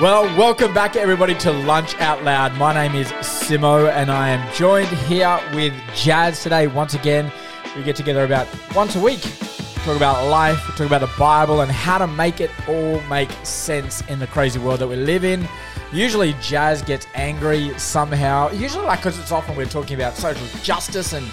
Well, welcome back, everybody, to Lunch Out Loud. My name is Simo, and I am joined here with Jazz today. Once again, we get together about once a week, talk about life, talk about the Bible, and how to make it all make sense in the crazy world that we live in. Usually, Jazz gets angry somehow. Usually, like because it's often we're talking about social justice and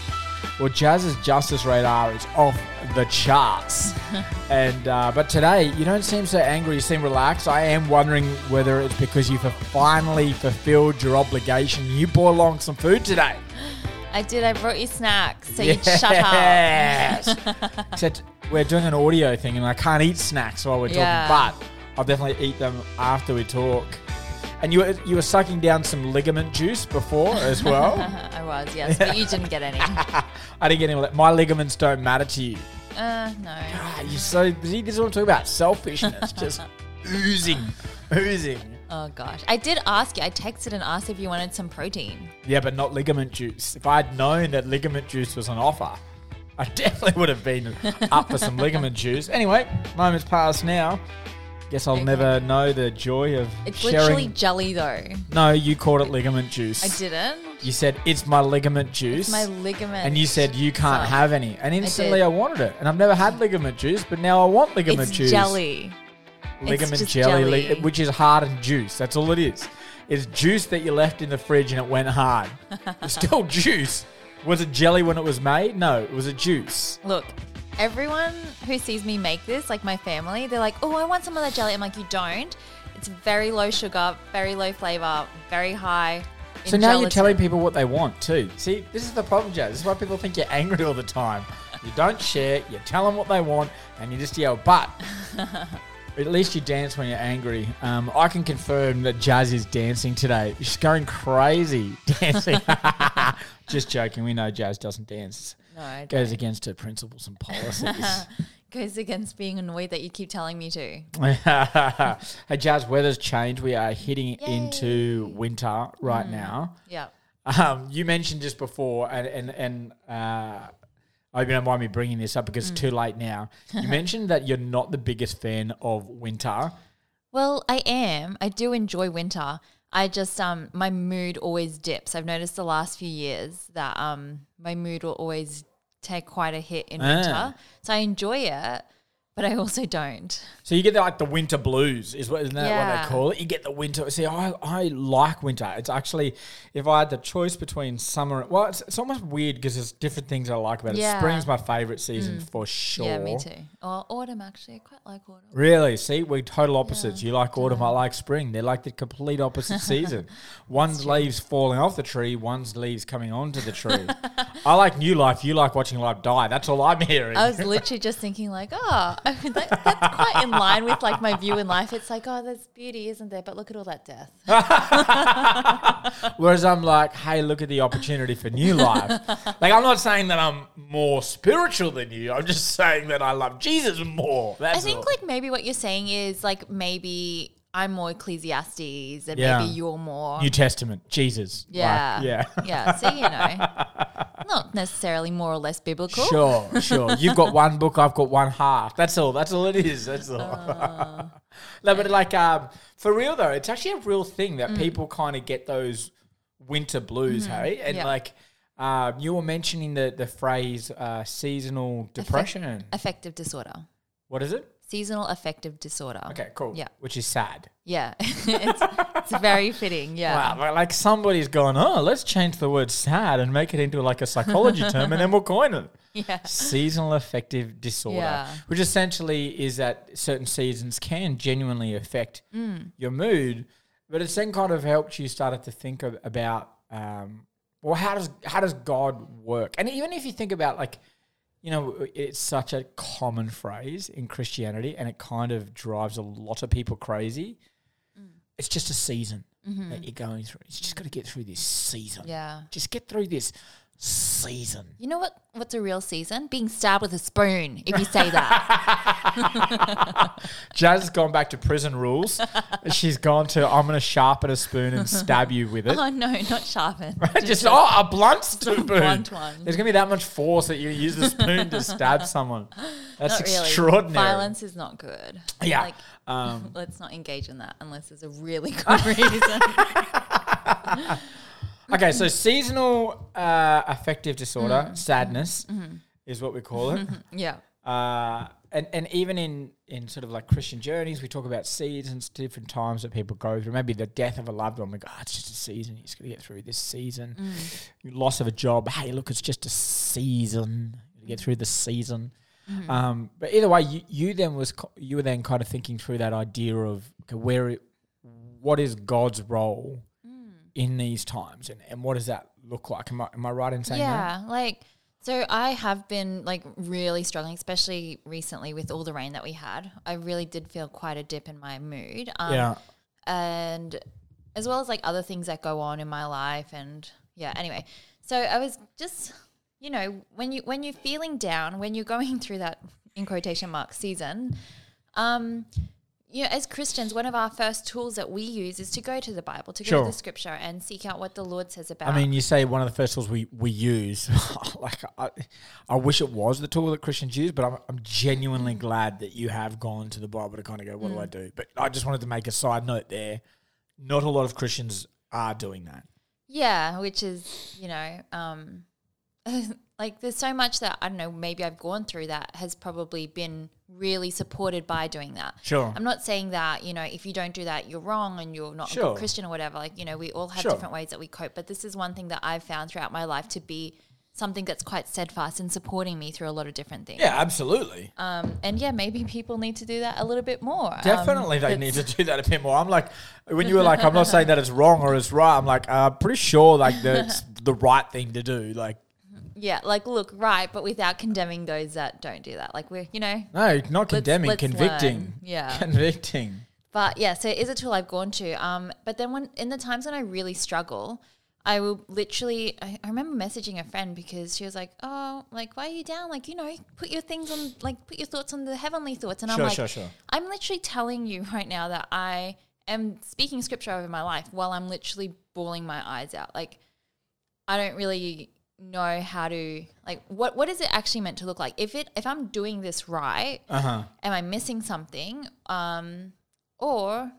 well, Jazz's justice radar is off the charts. and uh, but today you don't seem so angry. You seem relaxed. I am wondering whether it's because you've finally fulfilled your obligation. You brought along some food today. I did. I brought you snacks, so you'd shut up. Yes. Except we're doing an audio thing, and I can't eat snacks while we're Yeah. talking. But I'll definitely eat them after we talk. And you were, you were sucking down some ligament juice before as well. I was, yes, but you didn't get any. I didn't get any. My ligaments don't matter to you. Uh, no. You're so busy. This is what I'm talking about. Selfishness, just oozing, oozing. Oh gosh, I did ask you. I texted and asked if you wanted some protein. Yeah, but not ligament juice. If I'd known that ligament juice was on offer, I definitely would have been up for some ligament juice. Anyway, moment's passed now. Guess I'll Okay. never know the joy of It's sharing. literally jelly, though. no, you called it ligament juice. I didn't. You said it's my ligament juice. My ligament. and you said you can't have any. And instantly did. I, wanted it. And I've never had ligament juice, but now I want ligament It's juice. jelly. ligament just jelly, li- jelly. which is hard and juice. That's all it is. It's juice that you left in the fridge and it went hard. it's still juice. Was it jelly when it was made? No, it was a juice. Look, everyone who sees me make this, like my family, they're like, "Oh, I want some of that jelly." I'm like, "You don't. It's very low sugar, very low flavor, very high." in So now you're gelatin." telling people what they want too. See, this is the problem, Jazz. This is why people think you're angry all the time. You don't share, you tell them what they want, and you just yell, but. At least you dance when you're angry. Um, I can confirm that Jazz is dancing today. She's going crazy dancing. Just joking. We know Jazz doesn't dance. No, I goes against her principles and policies. goes against being annoyed that you keep telling me to. hey, Jazz, weather's changed. We are hitting into winter right now. Yeah. Um, you mentioned just before, and and and uh, I hope you don't mind me bringing this up because it's too late now. You mentioned that you're not the biggest fan of winter. Well, I am. I do enjoy winter. I just um my mood always dips. I've noticed the last few years that um my mood will always take quite a hit in Ah. winter. So I enjoy it, but I also don't. So you get the, like the winter blues, is what isn't that what they call it? You get the winter. See, I, I like winter. It's actually if I had the choice between summer, well, it's, it's almost weird because there's different things I like about it. Yeah. Mm. Spring's my favorite season for sure. Yeah, me too. Or autumn actually. I quite like autumn. Really? See, we're total opposites. You like autumn, I like spring. They're like the complete opposite season. One's leaves falling off the tree, one's leaves coming onto the tree. I like new life. You like watching life die. That's all I'm hearing. I was literally just thinking like, oh, that, that's quite in line with like my view in life. It's like, oh, there's beauty, isn't there? But look at all that death. Whereas I'm like, hey, look at the opportunity for new life. like, I'm not saying that I'm more spiritual than you. I'm just saying that I love Jesus more. That's I think all. like maybe what you're saying is like maybe I'm more Ecclesiastes and Yeah. maybe you're more New Testament, Jesus. Like, yeah yeah. yeah. So you know, not necessarily more or less biblical. Sure, sure. You've got one book, I've got one half. That's all. That's all it is. That's all. Uh. no, but like um, for real though, it's actually a real thing Mm. that people kind of get those winter blues, hey? And Mm-hmm. Yeah. like um, you were mentioning the the phrase uh, seasonal depression. Affective disorder, what is it? Seasonal affective disorder. Okay, cool. Yeah. Which is sad. Yeah, it's, it's very fitting. Yeah. Wow, like somebody's going, oh, let's change the word sad and make it into like a psychology term, and then we'll coin it. Yeah. seasonal affective disorder, Yeah. which essentially is that certain seasons can genuinely affect Mm. your mood, but it's then kind of helped you started to think of, about, um, well, how does how does God work? And even if you think about like, you know, it's such a common phrase in Christianity, and it kind of drives a lot of people crazy. It's just a season that you're going through. You just got to get through this season. Mm. Yeah. Just get through this season. You know what? What's a real season? Being stabbed with a spoon. If you say that, Jazz has gone back to prison rules. She's gone to I'm going to sharpen a spoon and stab you with it. oh no, not sharpen. Just oh, a blunt spoon. blunt one. There's gonna be that much force that you use a spoon to stab someone. That's Not really. extraordinary. Violence is not good. Yeah. Like, Um, let's not engage in that unless there's a really good reason. Okay, so seasonal uh, affective disorder, Mm. sadness, Mm-hmm. is what we call it. yeah. Uh, and and even in in sort of like Christian journeys, we talk about seasons, different times that people go through. Maybe the death of a loved one. We go, oh, it's just a season. You just got to get through this season. Mm. Loss of a job. Hey, look, it's just a season. You get through the season. Mm-hmm. Um, but either way, you, you then was co- you were then kind of thinking through that idea of okay, where it, what is God's role. In these times, and, and what does that look like? Am I, am I right in saying that? Yeah, like so I have been like really struggling, especially recently with all the rain that we had. I really did feel quite a dip in my mood. Um, Yeah. and as well as like other things that go on in my life and yeah anyway so i was just you know when you when you're feeling down when you're going through that in quotation marks season um you know as christians one of our first tools that we use is to go to the bible to go Sure. to the scripture and seek out what the lord says about I mean, you say one of the first tools we, we use. like, I, I wish it was the tool that Christians use, but I'm, I'm genuinely glad that you have gone to the Bible to kind of go, what do I do? But I just wanted to make a side note there. Not a lot of Christians are doing that. Yeah, which is, you know, um, like there's so much that I don't know, maybe I've gone through that has probably been really supported by doing that. Sure. I'm not saying that, you know, if you don't do that, you're wrong and you're not a good Christian or whatever. Like, you know, we all have Sure. different ways that we cope. But this is one thing that I've found throughout my life to be something that's quite steadfast in supporting me through a lot of different things. Yeah, absolutely. Um, and yeah, maybe people need to do that a little bit more. Um, Definitely, they need to do that a bit more. I'm like, when you were like, I'm not saying that it's wrong or it's right. I'm like, uh, pretty sure like that's the right thing to do. Like, Yeah, like look right, but without condemning those that don't do that. Like we're, you know, no, not condemning, let's convicting. learn. Yeah. convicting. But yeah, so it is a tool I've gone to. Um, but then when in the times when I really struggle, I will literally. I, I remember messaging a friend because she was like, "Oh, like why are you down? Like you know, put your things on, like put your thoughts on the heavenly thoughts." And I'm Sure, like, sure, sure. I'm literally telling you right now that I am speaking scripture over my life while I'm literally bawling my eyes out. Like I don't really know how to like what what is it actually meant to look like if it if i'm doing this right Uh huh. am I missing something? Um, or,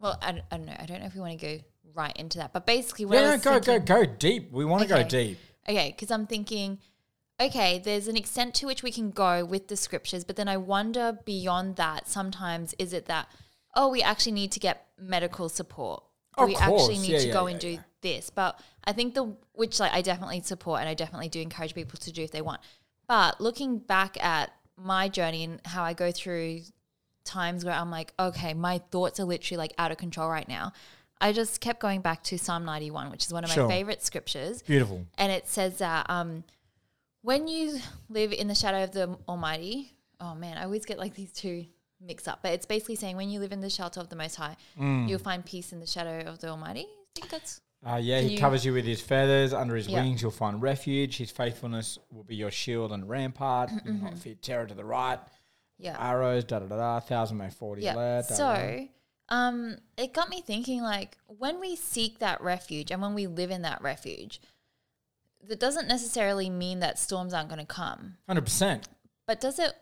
well, I, don't- I don't know. I don't know if we want to go right into that. But basically, what Yeah, no, go, go, thinking, go deep. We want to go deep. Okay, because I'm thinking, okay, there's an extent to which we can go with the scriptures, but then I wonder beyond that. Sometimes is it that oh, we actually need to get medical support? Of we actually need Yeah, to yeah, go and do. This? But I think the which like I definitely support and I definitely do encourage people to do if they want. But looking back at my journey and how I go through times where I'm like, okay, my thoughts are literally like out of control right now. I just kept going back to Psalm 91, which is one of my favorite scriptures Beautiful. and it says that um, when you live in the shadow of the Almighty, oh man, I always get like these two mixed up, but it's basically saying when you live in the shelter of the Most High, Mm. you'll find peace in the shadow of the Almighty. I think that's Uh, yeah, he you- covers you with his feathers. Under his Yeah. wings, you'll find refuge. His faithfulness will be your shield and rampart. You will not fear terror to the right. yeah, Arrows, da da da da. Thousand may your yeah. left. So, um, it got me thinking like when we seek that refuge and when we live in that refuge, that doesn't necessarily mean that storms aren't going to come. 100%. But does it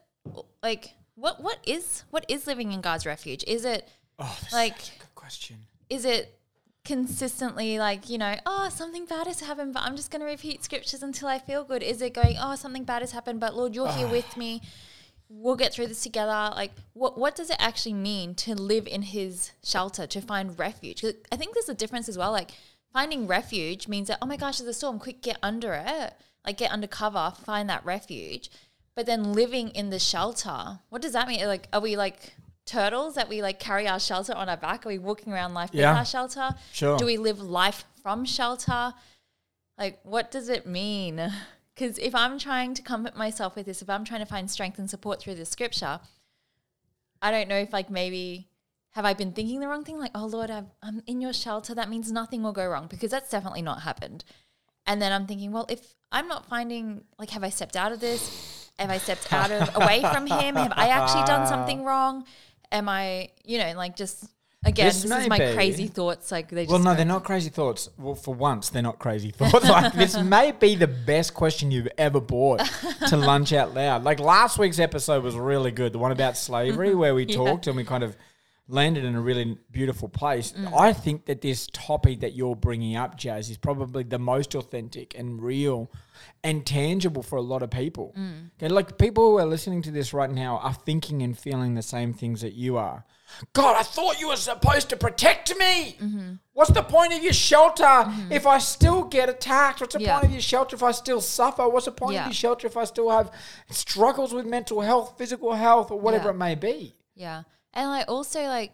like what what is what is living in God's refuge? Is it Oh, that's Like- such a good question. is it consistently like you know oh something bad has happened but i'm just going to repeat scriptures until i feel good. Is it going oh something bad has happened but lord you're here ah. with me. We'll get through this together. Like what what does it actually mean to live in his shelter to find refuge? I think there's a difference as well like finding refuge means that oh my gosh there's a storm quick get under it. Like get under cover find that refuge. But then living in the shelter what does that mean? Like are we like turtles that we like carry our shelter on our back are we walking around life Yeah. with our shelter Sure. do we live life from shelter like what does it mean because if i'm trying to comfort myself with this if i'm trying to find strength and support through the scripture i don't know if like maybe have i been thinking the wrong thing like oh lord I've, i'm in your shelter that means nothing will go wrong because that's definitely not happened And then I'm thinking, well, if I'm not finding like, have I stepped out of this? Have I stepped out of away from him? Have I actually done something wrong? Am I, you know, like just again, This this, is my be- crazy thoughts. Like they just Well, no, go- they're not crazy thoughts. Well, for once, they're not crazy thoughts. like this may be the best question you've ever bought to lunch out loud. Like last week's episode was really good, the one about slavery, where we talked and we kind of landed in a really beautiful place. Mm. I think that this topic that you're bringing up, Jazz, is probably the most authentic and real and tangible for a lot of people. Mm. Okay, like people who are listening to this right now are thinking and feeling the same things that you are. God, I thought you were supposed to protect me. Mm-hmm. What's the point of your shelter if I still get attacked? What's the Yeah. point of your shelter if I still suffer? What's the point Yeah. of your shelter if I still have struggles with mental health, physical health, or whatever Yeah. it may be? Yeah. And I also like,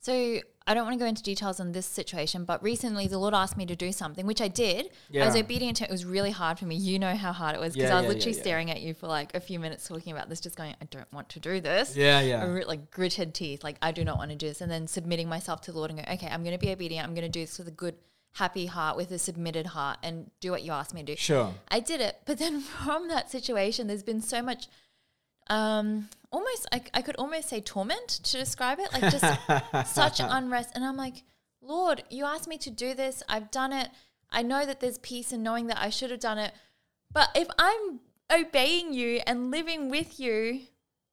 so I don't want to go into details on this situation, but recently the Lord asked me to do something, which I did. I was obedient to it. It was really hard for me. You know how hard it was because Yeah, I was yeah, yeah, literally yeah. staring at you for like a few minutes talking about this, just going, I don't want to do this. Yeah, yeah. Re- like gritted teeth, like I do not want to do this. And then submitting myself to the Lord and go, okay, I'm going to be obedient. I'm going to do this with a good, happy heart, with a submitted heart and do what you asked me to do. Sure. I did it. But then from that situation, there's been so much, um, almost, I, I could almost say torment to describe it. Like just such unrest. And I'm like, Lord, you asked me to do this. I've done it. I know that there's peace in knowing that I should have done it. But if I'm obeying you and living with you,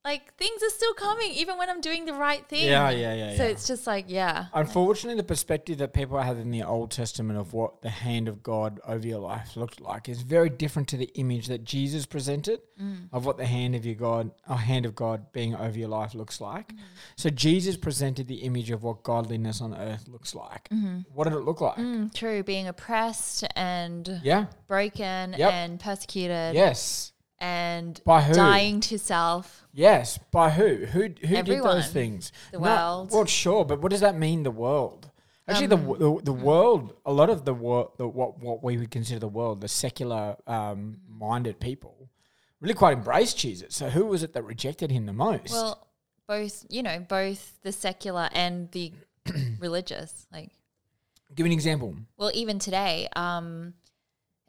like things are still coming, even when I'm doing the right thing. Yeah, yeah, yeah, So yeah. it's just like, yeah. Unfortunately, the perspective that people have in the Old Testament of what the hand of God over your life looked like is very different to the image that Jesus presented mm. of what the hand of your God, or hand of God being over your life looks like. Mm. So Jesus presented the image of what godliness on earth looks like. Mm-hmm. What did it look like? Mm, true. Being oppressed and Yeah. broken Yep. and persecuted Yes. And By who? dying to self. Yes. By who? Who who did those things? The No, world. Well, sure, but what does that mean? The world. Actually, the, Um, the the world. A lot of the world, the, what what we would consider the world, the secular um, minded people, really quite embraced Jesus. So who was it that rejected him the most? Well, both, you know, both the secular and the religious. Like, Give me an example. well, even today, um,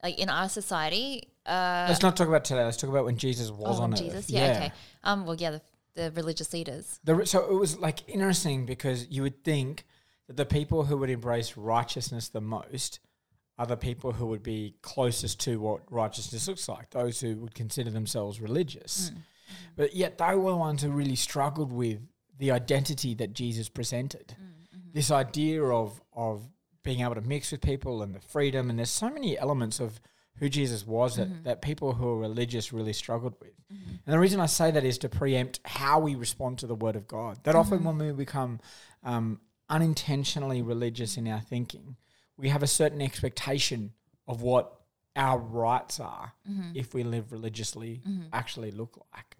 like in our society, uh, Let's not talk about today. Let's talk about when Jesus was oh, on Jesus, earth. yeah, okay. Um, well, yeah, the, the religious leaders. The, so it was like interesting because you would think that the people who would embrace righteousness the most are the people who would be closest to what righteousness looks like, those who would consider themselves religious. But yet they were the ones who really struggled with the identity that Jesus presented. This idea of of being able to mix with people and the freedom, and there's so many elements of who Jesus was that, mm-hmm. that people who are religious really struggled with. Mm-hmm. And the reason I say that is to preempt how we respond to the Word of God. That often mm-hmm. when we become um, unintentionally religious in our thinking, we have a certain expectation of what our rights are if we live religiously actually look like.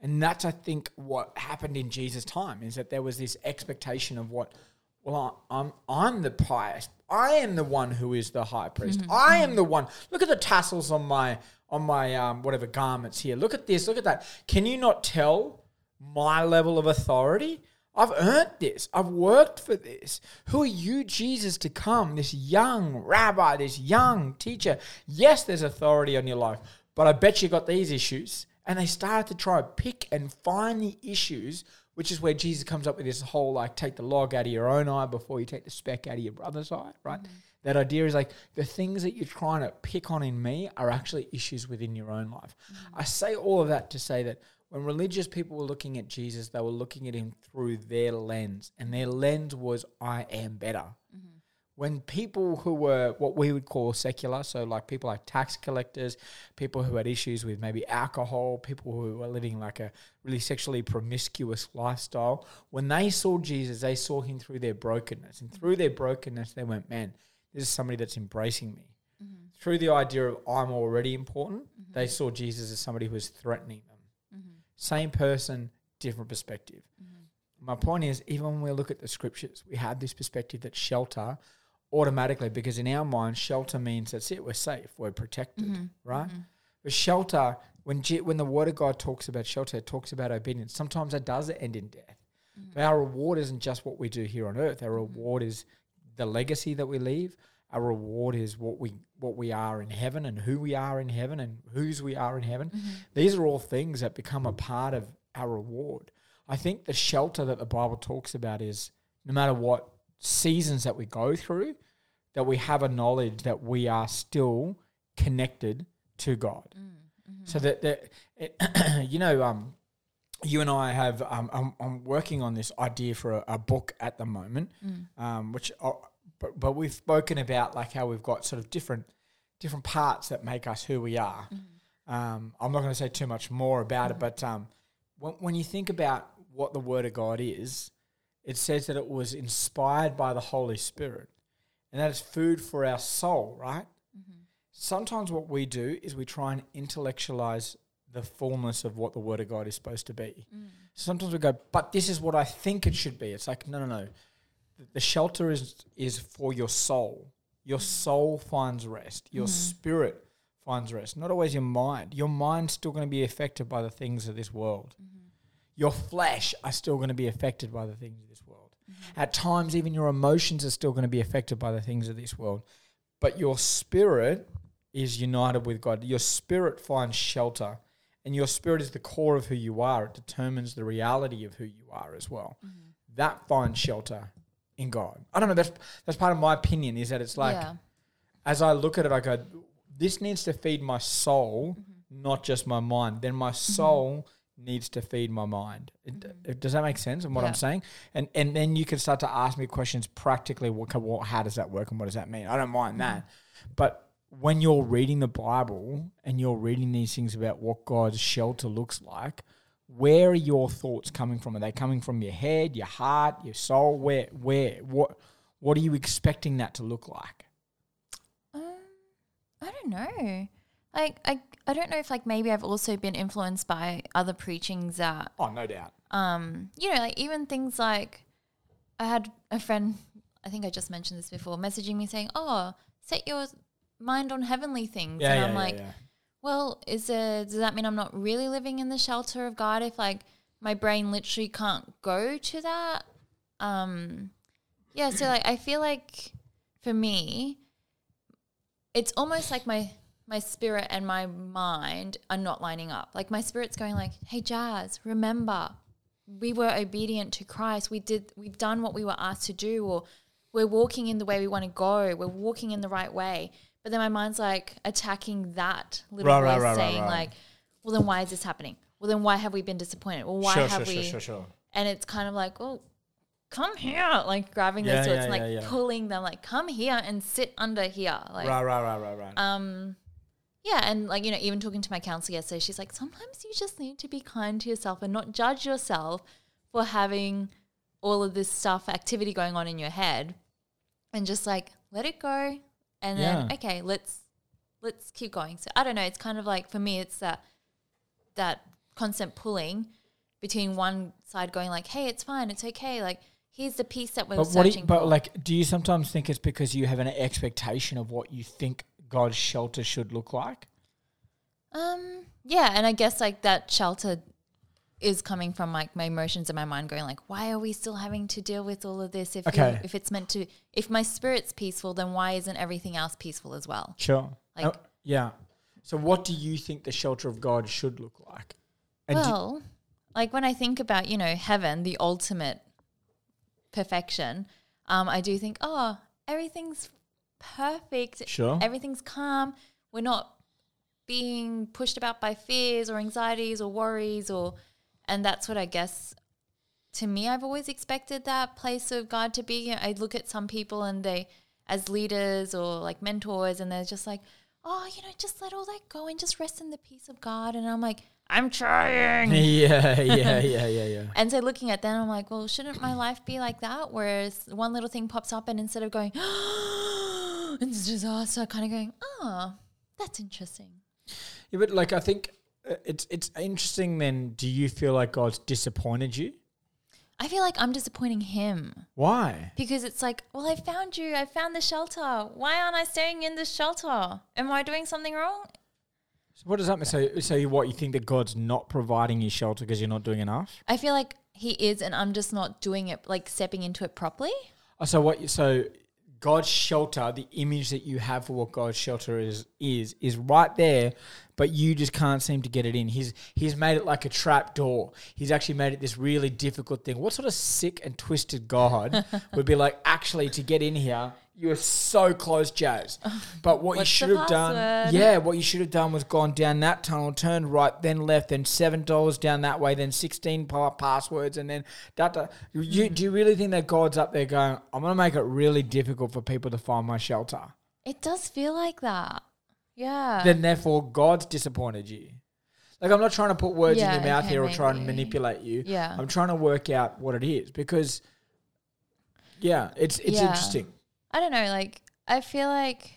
And that's, I think, what happened in Jesus' time is that there was this expectation of what, well, I'm, I'm the pious. I am the one who is the high priest. I am the one. Look at the tassels on my, on my, um, whatever garments here. Look at this. Look at that. Can you not tell my level of authority? I've earned this. I've worked for this. Who are you, Jesus, to come? This young rabbi, this young teacher. Yes, there's authority on your life, but I bet you got these issues. And they started to try to pick and find the issues, which is where Jesus comes up with this whole like take the log out of your own eye before you take the speck out of your brother's eye, right? Mm-hmm. That idea is like the things that you're trying to pick on in me are actually issues within your own life. Mm-hmm. I say all of that to say that when religious people were looking at Jesus, they were looking at him through their lens, and their lens was, I am better. Mm-hmm. When people who were what we would call secular, so like people like tax collectors, people who had issues with maybe alcohol, people who were living like a really sexually promiscuous lifestyle, when they saw Jesus, they saw him through their brokenness. And through their brokenness, they went, man, this is somebody that's embracing me. Mm-hmm. Through the idea of I'm already important, mm-hmm. they saw Jesus as somebody who was threatening them. Mm-hmm. Same person, different perspective. My point is, even when we look at the scriptures, we have this perspective that shelter automatically, because in our mind, shelter means that's it, we're safe, we're protected, mm-hmm. right? Mm-hmm. But shelter, when G- when the Word of God talks about shelter, it talks about obedience. Sometimes that does end in death. Mm-hmm. But our reward isn't just what we do here on earth. Our reward is the legacy that we leave. our reward is what we what we are in heaven and who we are in heaven and whose we are in heaven. These are all things that become a part of our reward. I think the shelter that the Bible talks about is no matter what seasons that we go through, that we have a knowledge that we are still connected to God. So that, that it, you know, um, you and I have, um, I'm, I'm working on this idea for a, a book at the moment, um, which, uh, but, but we've spoken about like how we've got sort of different, different parts that make us who we are. Um, I'm not going to say too much more about it, but um, when, when you think about what the Word of God is, it says that it was inspired by the Holy Spirit, and that is food for our soul, right? Mm-hmm. Sometimes what we do is we try and intellectualize the fullness of what the Word of God is supposed to be. Mm. Sometimes we go, but this is what I think it should be. It's like, no, no, no. The- shelter is is for your soul. Your mm. soul finds rest. Your mm-hmm. spirit finds rest. Not always your mind. Your mind's still going to be affected by the things of this world. Mm-hmm. Your flesh are still going to be affected by the things of this world. At times, even your emotions are still going to be affected by the things of this world. But your spirit is united with God. Your spirit finds shelter, and your spirit is the core of who you are. It determines the reality of who you are as well. Mm-hmm. That finds shelter in God. I don't know. That's that's part of my opinion. Is that it's like yeah. as I look at it, I go, this needs to feed my soul, mm-hmm. not just my mind. Then my mm-hmm. soul needs to feed my mind. It, it- does that make sense? And what I'm saying, and and then you can start to ask me questions practically. What, what how does that work and what does that mean? I don't mind that, but when you're reading the Bible and you're reading these things about what God's shelter looks like, where are your thoughts coming from? Are they coming from your head, your heart, your soul? Where where what what are you expecting that to look like? Um, I don't know. Like I, I don't know if like maybe I've also been influenced by other preachings that Oh, no doubt. um, you know, like even things like I had a friend, I think I just mentioned this before, messaging me saying, "Oh, set your mind on heavenly things," Yeah, and I'm like, well, is it does that mean I'm not really living in the shelter of God if like my brain literally can't go to that? Um yeah, so like I feel like for me it's almost like my my spirit and my mind are not lining up. Like my spirit's going like, "Hey Jazz, remember we were obedient to Christ. We did we've done what we were asked to do or we're walking in the way we want to go. We're walking in the right way." But then my mind's like attacking that little Right, voice right, right, saying like, "Well, then why is this happening? Well, then why have we been disappointed? Well, why sure, have sure, we?" sure, sure, sure. And it's kind of like, "Well, come here!" Like grabbing Yeah, those yeah, and like yeah, yeah. pulling them, like, "Come here and sit under here." Like, right, right, right, right, right. um, yeah, and like you know, even talking to my counselor yesterday, she's like, sometimes you just need to be kind to yourself and not judge yourself for having all of this stuff activity going on in your head, and just like let it go, and then okay, let's let's keep going. So I don't know. It's kind of like for me, it's that that constant pulling between one side going like, hey, it's fine, it's okay, like. Here's the piece that we're but searching you, but for. like, do you sometimes think it's because you have an expectation of what you think God's shelter should look like? Um, yeah, and I guess like that shelter is coming from like my emotions and my mind going like, why are we still having to deal with all of this if Okay. if it's meant to if my spirit's peaceful, then why isn't everything else peaceful as well? Sure. Like- Uh, yeah. So, what do you think the shelter of God should look like? And well, like when I think about, you know, heaven, the ultimate perfection, um, I do think, oh, everything's perfect. Sure. Everything's calm. We're not being pushed about by fears or anxieties or worries or and that's what I guess to me I've always expected that place of God to be. I look at some people and they as leaders or like mentors and they're just like, Oh, you know, just let all that go and just rest in the peace of God and I'm like, I'm trying. yeah, yeah, yeah, yeah, yeah. And so looking at them I'm like, well, shouldn't my life be like that? Whereas one little thing pops up, and instead of going, oh, it's a disaster, kind of going, oh, that's interesting. Yeah, but like, I think uh, it's it's interesting. Then, do you feel like God's disappointed you? I feel like I'm disappointing him Why? because it's like, well, I found you. I found the shelter. Why aren't I staying in the shelter? Am I doing something wrong? So what does that mean? So, so you, what you think that God's not providing you shelter because you're not doing enough? I feel like he is, and I'm just not doing it, like stepping into it properly. Oh, so what? So, God's shelter, the image that you have for what God's shelter is, is, is right there, but you just can't seem to get it in. He's he's made it like a trap door. He's actually made it this really difficult thing. What sort of sick and twisted God would be like, actually, to get in here, you were so close, Jazz. But what you What's should the have done, password? yeah, what you should have done was gone down that tunnel, turned right, then left, then seven dollars down that way, then sixteen pa- passwords, and then that. that. You, Mm. Do you really think that God's up there going, "I'm going to make it really difficult for people to find my shelter"? It does feel like that. Yeah. Then therefore, God's disappointed you. Like I'm not trying to put words Yeah, in your mouth okay, here or try and maybe. manipulate you. Yeah. I'm trying to work out what it is because, yeah, it's it's Yeah. interesting. I don't know. Like, I feel like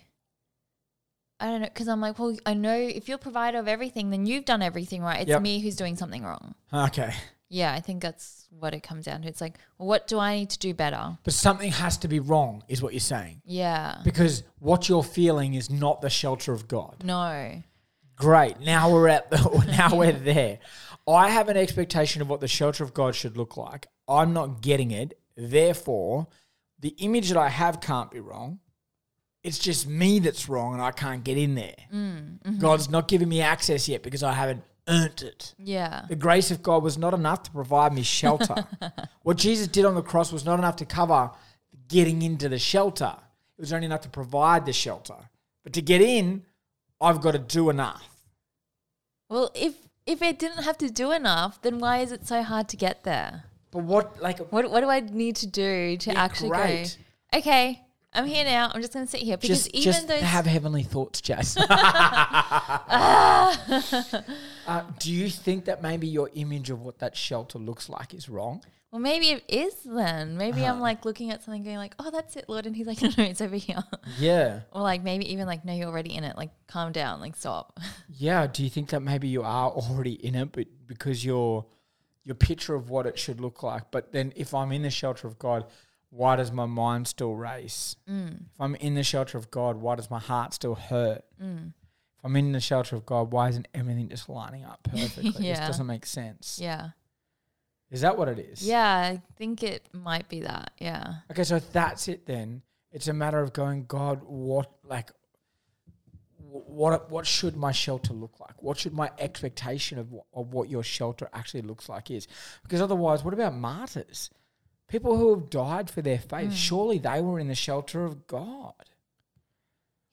I don't know because I'm like, well, I know if you're provider of everything, then you've done everything right. It's Yep. me who's doing something wrong. Okay, Yeah, I think that's what it comes down to. It's like, well, what do I need to do better? but something has to be wrong, is what you're saying. Yeah. Because what you're feeling is not the shelter of God. No. Great. Now we're at the, now we're there. I have an expectation of what the shelter of God should look like. I'm not getting it. Therefore, the image that I have can't be wrong. It's just me that's wrong and I can't get in there. Mm, mm-hmm. God's not giving me access yet because I haven't earned it. Yeah. The grace of God was not enough to provide me shelter. what Jesus did on the cross was not enough to cover getting into the shelter. It was only enough to provide the shelter. But to get in, I've got to do enough. Well, if if it didn't have to do enough, then why is it so hard to get there? But what, like, What what do I need to do to Yeah, actually great. go? Okay, I'm here now. I'm just going to sit here because just, even just those have heavenly thoughts, Jess. uh, do you think that maybe your image of what that shelter looks like is wrong? Well, maybe it is then. Maybe Uh-huh. I'm like looking at something going like, oh, that's it, Lord. And he's like, no, no, it's over here. Yeah. or like maybe even like, no, you're already in it. Like, calm down. Like, stop. Yeah. Do you think that maybe you are already in it, but because your your picture of what it should look like, but then if I'm in the shelter of God, why does my mind still race? Mm. If I'm in the shelter of God, why does my heart still hurt? Mm. If I'm in the shelter of God, why isn't everything just lining up perfectly? This Yeah. doesn't make sense. yeah. Is that what it is? Yeah. I think it might be that. Yeah. Okay, so that's it then. It's a matter of going, God, what like what what should my shelter look like? What should my expectation of what, of what your shelter actually looks like is? Because otherwise, what about martyrs? People who have died for their faith, hmm. surely they were in the shelter of God.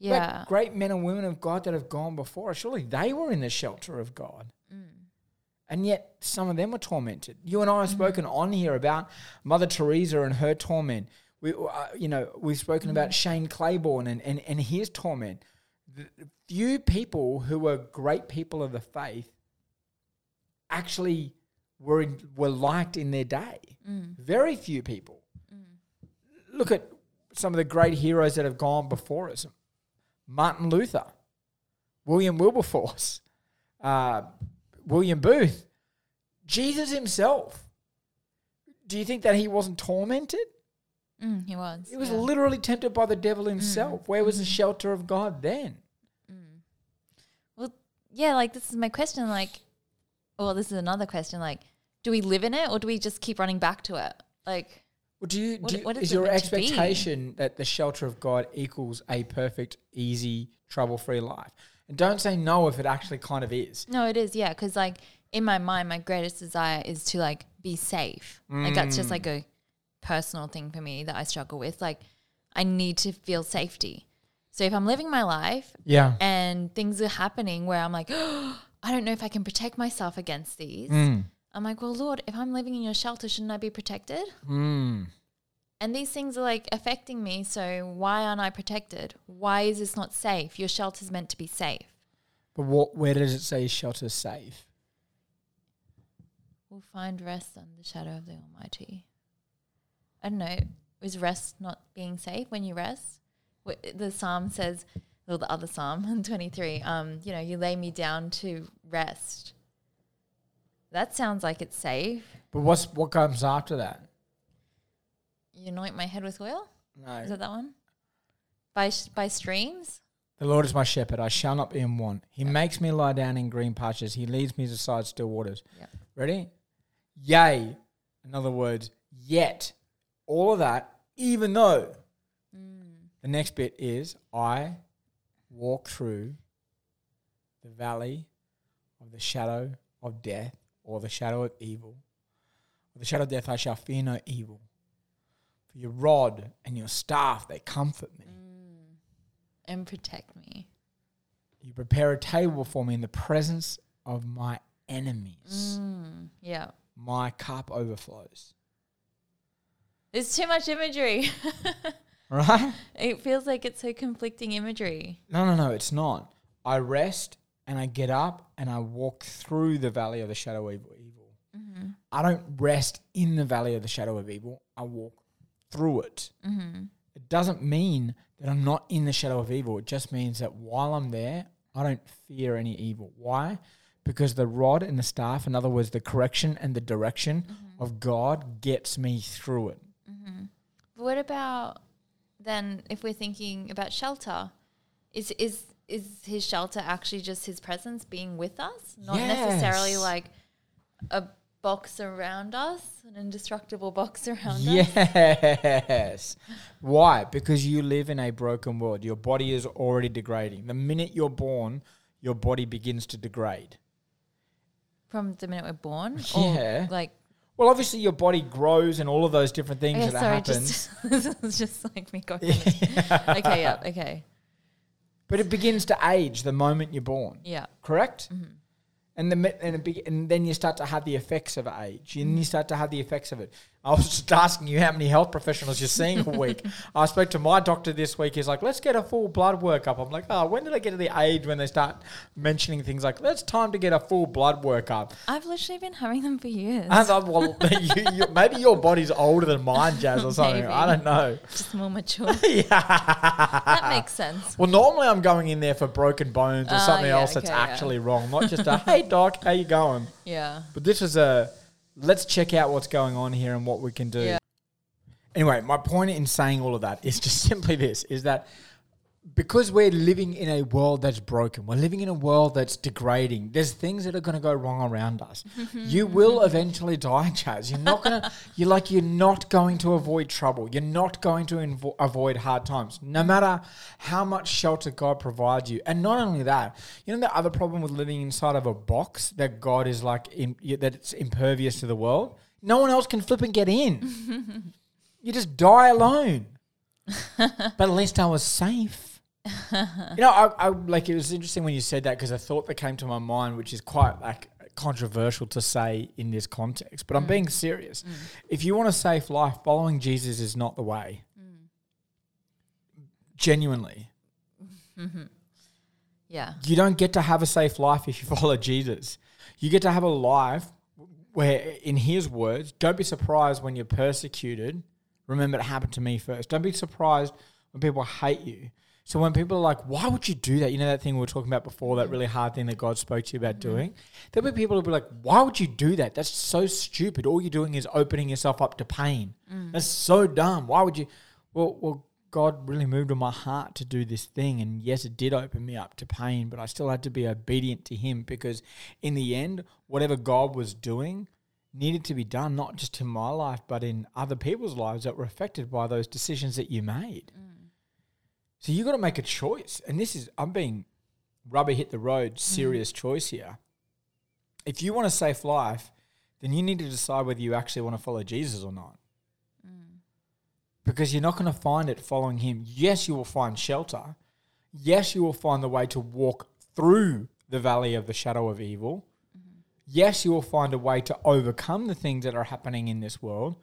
Like Yeah. great men and women of God that have gone before us, surely they were in the shelter of God. Hmm. And yet some of them were tormented. You and I have hmm. spoken on here about Mother Teresa and her torment. We, uh, you know, we've spoken about Shane Claiborne and, and, and his torment. The few people who were great people of the faith actually were in, were liked in their day. Very few people. Look at some of the great heroes that have gone before us. Martin Luther, William Wilberforce, uh, William Booth, Jesus himself. Do you think that he wasn't tormented? Mm, he was. He was yeah. literally tempted by the devil himself. Where was the shelter of God then? Yeah, like this is my question. Like, well, this is another question. Like, do we live in it or do we just keep running back to it? Like, Well, do you, What- do you- what is is your meant to be? expectation that the shelter of God equals a perfect, easy, trouble-free life? And don't say no if it actually kind of is. no, it is. Yeah. Because, like, in my mind, my greatest desire is to, like, be safe. Like, that's just mm. like a personal thing for me that I struggle with. Like, I need to feel safety. So if I'm living my life Yeah. and things are happening where I'm like, oh, I don't know if I can protect myself against these. Mm. I'm like, well, Lord, if I'm living in your shelter, shouldn't I be protected? Mm. And these things are like affecting me. So why aren't I protected? Why is this not safe? Your shelter's meant to be safe. But what? Where does it say shelter's safe? We'll find rest under the shadow of the Almighty. I don't know. Is rest not being safe when you rest? The psalm says, or the other psalm, 23, um, you know, you lay me down to rest. That sounds like it's safe. But what's what comes after that? You anoint my head with oil? No. Is that that one? By, sh- by streams? The Lord is my shepherd; I shall not be in want. He makes me lie down in green pastures. He leads me beside still waters. Yep. Ready? Yea. In other words, yet all of that, even though The next bit is I walk through the valley of the shadow of death or the shadow of evil. Or the shadow of death, I shall fear no evil. For your rod and your staff, they comfort me. And protect me. You prepare a table for me in the presence of my enemies. Mm, yeah. My cup overflows. There's too much imagery. Right? it feels like it's so conflicting imagery. No, no, no, it's not. I rest and I get up and I walk through the valley of the shadow of evil. Mm-hmm. I don't rest in the valley of the shadow of evil. I walk through it. Mm-hmm. It doesn't mean that I'm not in the shadow of evil. It just means that while I'm there, I don't fear any evil. Why? Because the rod and the staff, in other words, the correction and the direction of God gets me through it. But what about then if we're thinking about shelter? Is is is his shelter actually just his presence being with us? Not necessarily like a box around us, an indestructible box around us. Yes. Why? Because you live in a broken world. Your body is already degrading. The minute you're born, your body begins to degrade. From the minute we're born? Yeah. Like Well, obviously, your body grows and all of those different things okay, that sorry, happen. just this just like me going. okay, yeah, okay. but it begins to age the moment you're born. Yeah. Correct? Mm-hmm. And the and, it be, and then you start to have the effects of age, and you start to have the effects of it. I was just asking you how many health professionals you're seeing a week. I spoke to my doctor this week. He's like, "Let's get a full blood workup." I'm like, "Oh, when did I get to the age when they start mentioning things like, "It's time to get a full blood workup"?" I've literally been having them for years. And I'm, well, you, you, maybe your body's older than mine, Jazz, or something. I don't know. just more mature. yeah. that makes sense. Well, normally I'm going in there for broken bones or Ah, something yeah, else that's yeah. actually wrong, not just a "Hey doc, how you going?" Yeah. But this is a let's check out what's going on here and what we can do. Yeah. Anyway, my point in saying all of that is just simply this is that because we're living in a world that's broken, we're living in a world that's degrading. There's things that are going to go wrong around us. Mm-hmm. you will mm-hmm. eventually die, Jazz. You're not going to. You're like you're not going to avoid trouble. You're not going to invo- avoid hard times, no matter how much shelter God provides you. And not only that, you know the other problem with living inside of a box that God is like in, that it's impervious to the world. No one else can flip and get in. you just die alone. but at least I was safe. you know, I, I like it was interesting when you said that because a thought that came to my mind, which is quite like controversial to say in this context, but I'm mm. being serious. Mm. If you want a safe life, following Jesus is not the way. Genuinely, mm-hmm. Yeah. you don't get to have a safe life if you follow Jesus. You get to have a life where, in His words, don't be surprised when you're persecuted. Remember, it happened to me first. Don't be surprised when people hate you. So when people are like, "Why would you do that?" You know that thing we were talking about before, that really hard thing that God spoke to you about mm-hmm. doing. There'll be people who'll be like, "Why would you do that? That's so stupid. All you're doing is opening yourself up to pain. Mm. That's so dumb. Why would you?" Well, well, God really moved on my heart to do this thing, and yes, it did open me up to pain, but I still had to be obedient to Him because, in the end, whatever God was doing needed to be done, not just in my life, but in other people's lives that were affected by those decisions that you made. Mm. So you got to make a choice, and this is I'm being rubber hit the road, serious choice here. If you want a safe life, then you need to decide whether you actually want to follow Jesus or not. Mm. Because you're not going to find it following him. Yes, you will find shelter. Yes, you will find the way to walk through the valley of the shadow of evil. Yes, you will find a way to overcome the things that are happening in this world,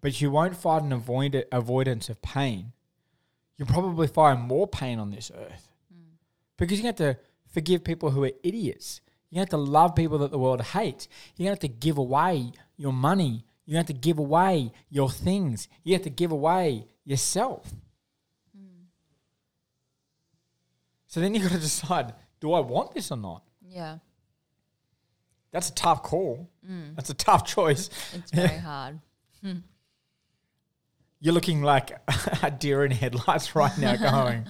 but you won't find an avoid- avoidance of pain. You'll probably find more pain on this earth because you have to forgive people who are idiots. You have to love people that the world hates. You have to give away your money. You have to give away your things. You have to give away yourself. So then you've got to decide: Do I want this or not? Yeah. That's a tough call. Mm. That's a tough choice. It's very hard. You're looking like a deer in headlights right now, going.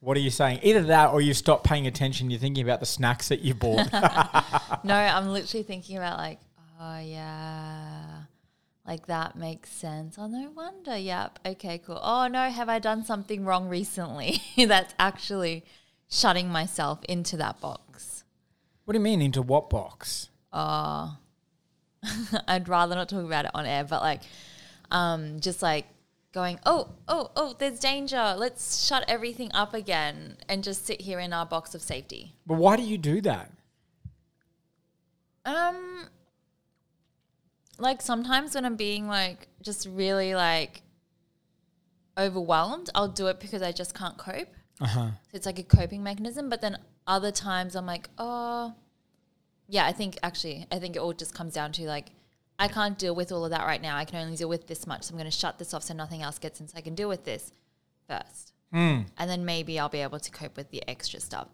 What are you saying? Either that, or you stop paying attention. You're thinking about the snacks that you bought. No, I'm literally thinking about like, oh yeah, Like that makes sense. Oh, no wonder. Yep. Okay, cool. Oh, no, have I done something wrong recently? That's actually shutting myself into that box. What do you mean into what box? Uh, I'd rather not talk about it on air, but like, um, just like going, oh, oh, oh, there's danger. Let's shut everything up again and just sit here in our box of safety. But why do you do that? Um, like sometimes when I'm being like just really like overwhelmed, I'll do it because I just can't cope. Uh huh. So it's like a coping mechanism. But then other times I'm like, oh, yeah, I think actually, I think it all just comes down to like, I can't deal with all of that right now. I can only deal with this much. So I'm going to shut this off so nothing else gets in. So I can deal with this first. Mm. And then maybe I'll be able to cope with the extra stuff.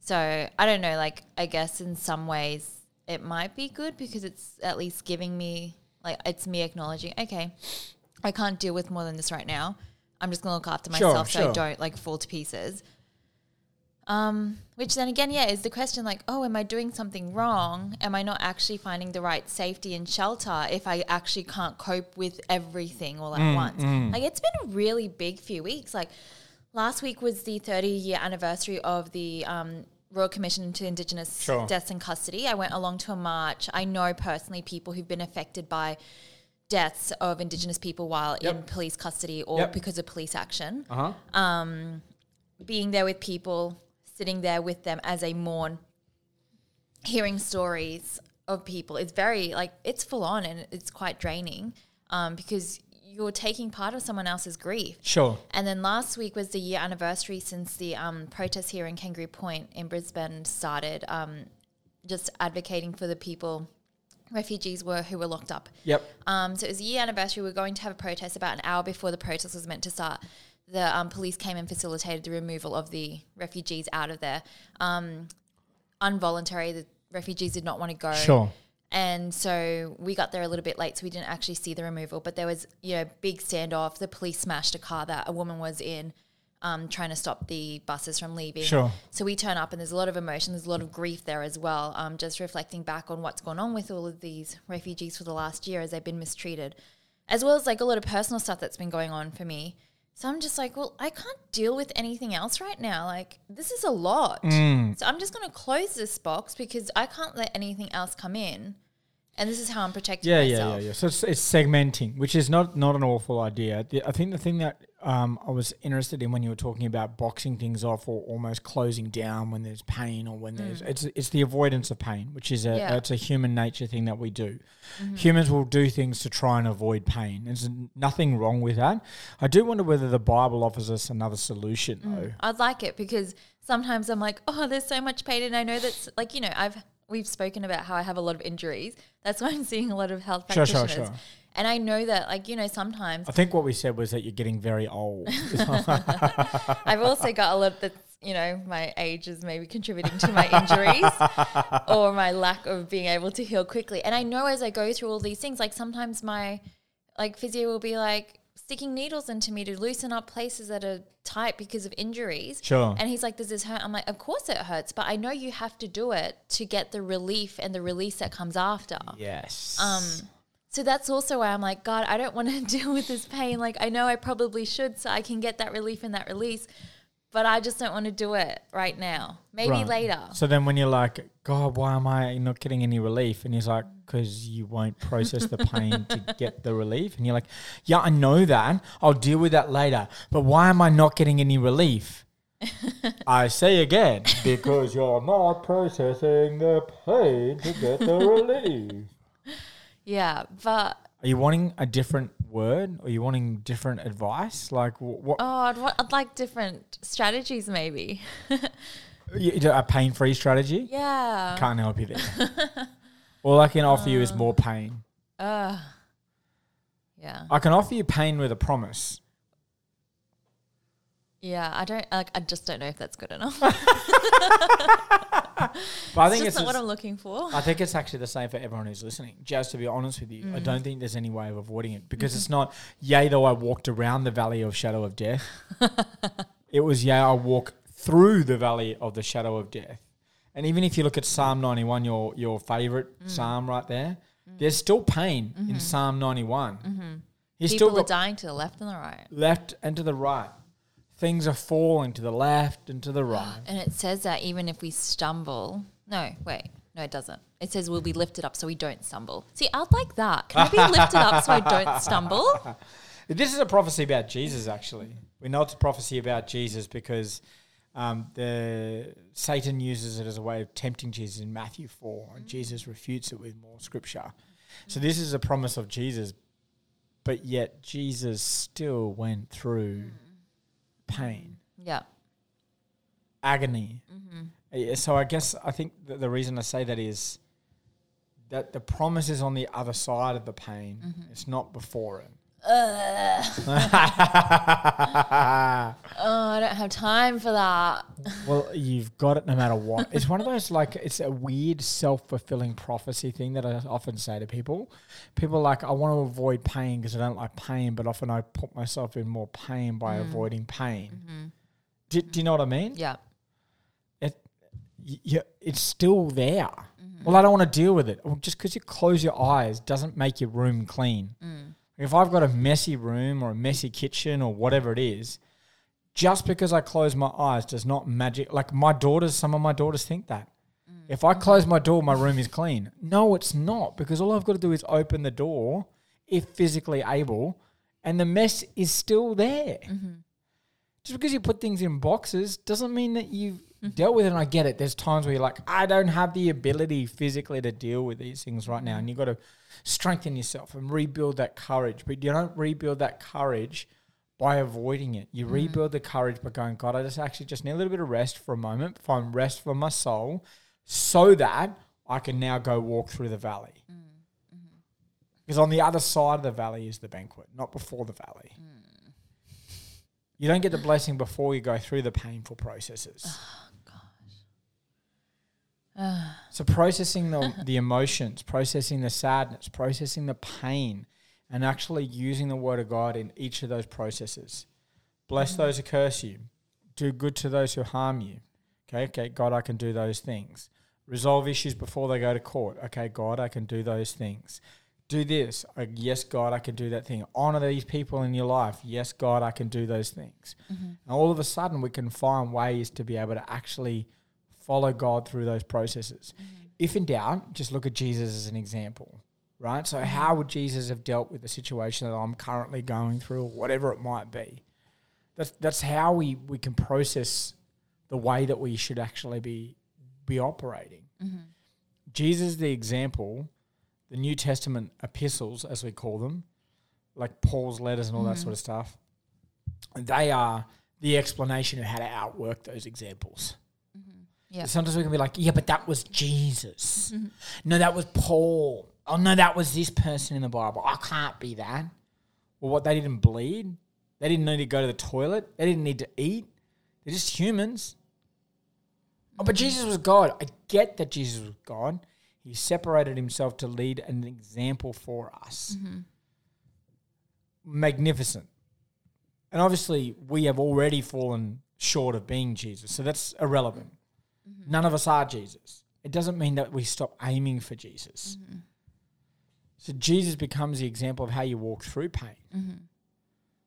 So I don't know. Like, I guess in some ways it might be good because it's at least giving me, like, it's me acknowledging, okay, I can't deal with more than this right now. I'm just going to look after Sure, myself so I don't like fall to pieces. Um, which then again, yeah, is the question like, oh, am I doing something wrong? Am I not actually finding the right safety and shelter if I actually can't cope with everything all at Mm, once? Like, it's been a really big few weeks. Like, last week was the 30 year anniversary of the um, Royal Commission into Indigenous Sure. Deaths in Custody. I went along to a march. I know personally people who've been affected by deaths of Indigenous people while in police custody or Yep. because of police action Uh huh. um, being there with people, sitting there with them as they mourn, hearing stories of people. It's very like it's full on and it's quite draining um, because you're taking part of someone else's grief. Sure. And then last week was the year anniversary since the um, protest here in Kangaroo Point in Brisbane started, um, just advocating for the people, refugees were who were locked up. Yep. Um, so it was a year anniversary. We were going to have a protest about an hour before the protest was meant to start. The um, police came and facilitated the removal of the refugees out of there. Um, involuntary, the refugees did not want to go. Sure. And so we got there a little bit late, so we didn't actually see the removal. But there was, you know, big standoff. The police smashed a car that a woman was in, um, trying to stop the buses from leaving. Sure. So we turn up, and there's a lot of emotion. There's a lot of grief there as well. Um, just reflecting back on what's gone on with all of these refugees for the last year as they've been mistreated, as well as like a lot of personal stuff that's been going on for me. So I'm just like, well, I can't deal with anything else right now. Like this is a lot. Mm. So I'm just going to close this box because I can't let anything else come in. And this is how I'm protecting Yeah, yeah, yeah, yeah. So it's, it's segmenting, which is not not an awful idea. The, I think the thing that um, I was interested in when you were talking about boxing things off or almost closing down when there's pain or when there's it's it's the avoidance of pain, which is a Mm. Yeah. Mm-hmm. it's a human nature thing that we do. Humans will do things to try and avoid pain. There's nothing wrong with that. I do wonder whether the Bible offers us another solution though. I'd like it because sometimes I'm like, oh, there's so much pain, and I know that's like you know I've we've spoken about how I have a lot of injuries. That's why I'm seeing a lot of health Sure, sure, practitioners. sure. And I know that like you know sometimes I think what we said was that you're getting very old. I've also got a lot that's you know my age is maybe contributing to my injuries or my lack of being able to heal quickly. And I know as I go through all these things, like sometimes my like physio will be like sticking needles into me to loosen up places that are tight because of injuries. Sure. And he's like, "Does this hurt?" I'm like, "Of course it hurts, but I know you have to do it to get the relief and the release that comes after." yes. Um, so that's also why I'm like, God, I don't want to deal with this pain. Like, I know I probably should, so I can get that relief and that release, but I just don't want to do it right now. Maybe Right. later. So then when you're like, God, why am I not getting any relief? And he's like, because you won't process the pain to get the relief. And you're like, yeah, I know that. I'll deal with that later. But why am I not getting any relief? I say again, because you're not processing the pain to get the relief. Yeah, but Are you wanting a different word? Or are you wanting different advice? Like, what? oh, I'd, want, I'd like different strategies, maybe. You- a pain free strategy? yeah. Can't help you there. All I can offer you is more pain. Uh, yeah. I can offer you pain with a promise. Yeah. I don't like. I just don't know if that's good enough. But I it's think just it's, not what I'm looking for. I think it's actually the same for everyone who's listening. Just to be honest with you, I Mm. don't think there's any way of avoiding it because it's not, yea, though I walked around the valley of shadow of death. it was, yea, I walk through the valley of the shadow of death. And even if you look at Psalm 91, your, your favorite Mm. psalm right there, There's still pain in Psalm 91. He's People still are dying to the left and the right. left and to the right. Things are falling to the left and to the right. And it says that even if we stumble, no, wait, no, it doesn't. It says we'll be lifted up so we don't stumble. See, I'd like that. Can I be lifted up so I don't stumble? This is a prophecy about Jesus, actually. We know it's a prophecy about Jesus because um, the Satan uses it as a way of tempting Jesus in Matthew 4, and Jesus refutes it with more scripture. So this is a promise of Jesus, but yet Jesus still went through pain, Yeah. agony. Uh, So I guess I think that the reason I say that is that the promise is on the other side of the pain. It's not before it. Oh, I don't have time for that. Well, you've got it no matter what. It's one of those like it's a weird self fulfilling prophecy thing that I often say to people. People are like, I want to avoid pain because I don't like pain, but often I put myself in more pain by mm. avoiding pain. Mm-hmm. Do, do you know what I mean? Yeah. It, y- y- it's still there. Mm-hmm. Well, I don't want to deal with it. Well, just because you close your eyes doesn't make your room clean. Mm. If I've got a messy room or a messy kitchen or whatever it is, just because I close my eyes does not magic. Like my daughters, some of my daughters think that. Mm. If I close my door, my room is clean. No, it's not because all I've got to do is open the door, if physically able, and the mess is still there. Mm-hmm. Just because you put things in boxes doesn't mean that you've Mm-hmm. dealt with it. And I get it. There's times where you're like, I don't have the ability physically to deal with these things right now. And you've got to strengthen yourself and rebuild that courage. But you don't rebuild that courage by avoiding it. You mm-hmm. rebuild the courage by going, God, I just actually just need a little bit of rest for a moment, find rest for my soul, so that I can now go walk through the valley. Mm, mm-hmm. Because on the other side of the valley is the banquet, not before the valley. Mm. You don't get the blessing before you go through the painful processes. Oh. So processing the, the emotions, processing the sadness, processing the pain, and actually using the word of God in each of those processes. Bless those who curse you. Do good to those who harm you. Okay, okay, God, I can do those things. Resolve issues before they go to court. Okay, God, I can do those things. Do this. Uh, yes, God, I can do that thing. Honor these people in your life. Yes, God, I can do those things. And all of a sudden, we can find ways to be able to actually follow God through those processes. Mm-hmm. If in doubt, just look at Jesus as an example, right? So, how mm-hmm. would Jesus have dealt with the situation that I'm currently going through, or whatever it might be? That's that's how we we can process the way that we should actually be be operating. Mm-hmm. Jesus, the example, the New Testament epistles, as we call them, like Paul's letters and all that sort of stuff, they are the explanation of how to outwork those examples. Yeah. Sometimes we can be like, yeah, but that was Jesus. Mm-hmm. No, that was Paul. Oh, no, that was this person in the Bible. I can't be that. Well, what? They didn't bleed. They didn't need to go to the toilet. They didn't need to eat. They're just humans. Oh, but mm-hmm. Jesus was God. I get that Jesus was God. He separated himself to lead an example for us. Mm-hmm. Magnificent. And obviously, we have already fallen short of being Jesus. So that's irrelevant. Mm-hmm. None of us are Jesus. It doesn't mean that we stop aiming for Jesus. Mm-hmm. So Jesus becomes the example of how you walk through pain. Mm-hmm.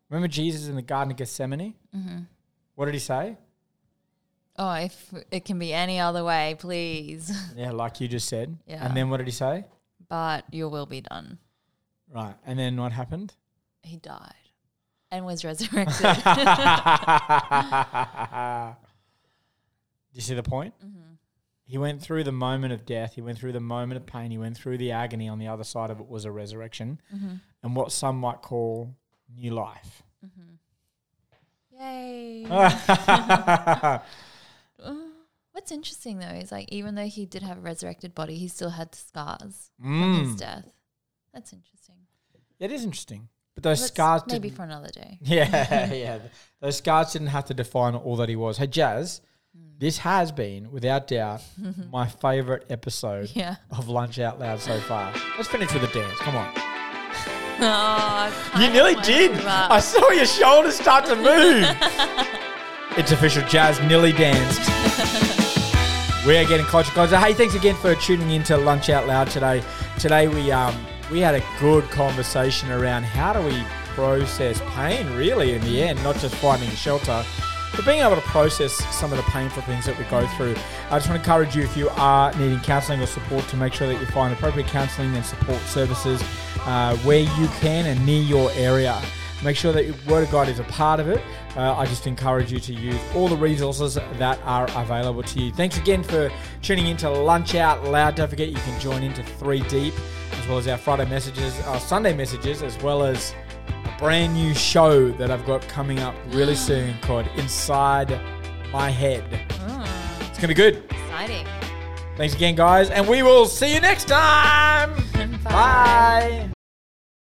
Remember Jesus in the Garden of Gethsemane? What did he say? Oh, if it can be any other way, please. Yeah, like you just said. Yeah. And then what did he say? But your will be done. Right. And then what happened? He died and was resurrected. You see the point? Mm-hmm. He went through the moment of death. He went through the moment of pain. He went through the agony. On the other side of it was a resurrection mm-hmm. and what some might call new life. Mm-hmm. Yay. What's interesting though is like even though he did have a resurrected body, he still had scars from mm. his Mm. death. That's interesting. It is interesting. But those Let's- scars maybe for another day. Yeah, yeah. Those scars didn't have to define all that he was. Hey, Jazz, this has been, without doubt, my favourite episode Yeah. of Lunch Out Loud so far. Let's finish with a dance. Come on. Oh, I You kinda nearly wanna did. I saw your shoulders start to move. it's official. Jazz nearly danced. we are getting closer, closer. Hey, thanks again for tuning in to Lunch Out Loud today. today we um, we had a good conversation around how do we process pain really in the end, not just finding shelter, but being able to process some of the painful things that we go through. I just want to encourage you if you are needing counselling or support to make sure that you find appropriate counselling and support services uh, where you can and near your area. Make sure that your Word of God is a part of it. Uh, I just encourage you to use all the resources that are available to you. Thanks again for tuning in to Lunch Out Loud. Don't forget you can join into Three Deep, as well as our Friday messages, our Sunday messages, as well as brand new show that I've got coming up really soon called Inside My Head. Mm, It's going to be good. exciting. Thanks again, guys, and we will see you next time. Bye. Bye.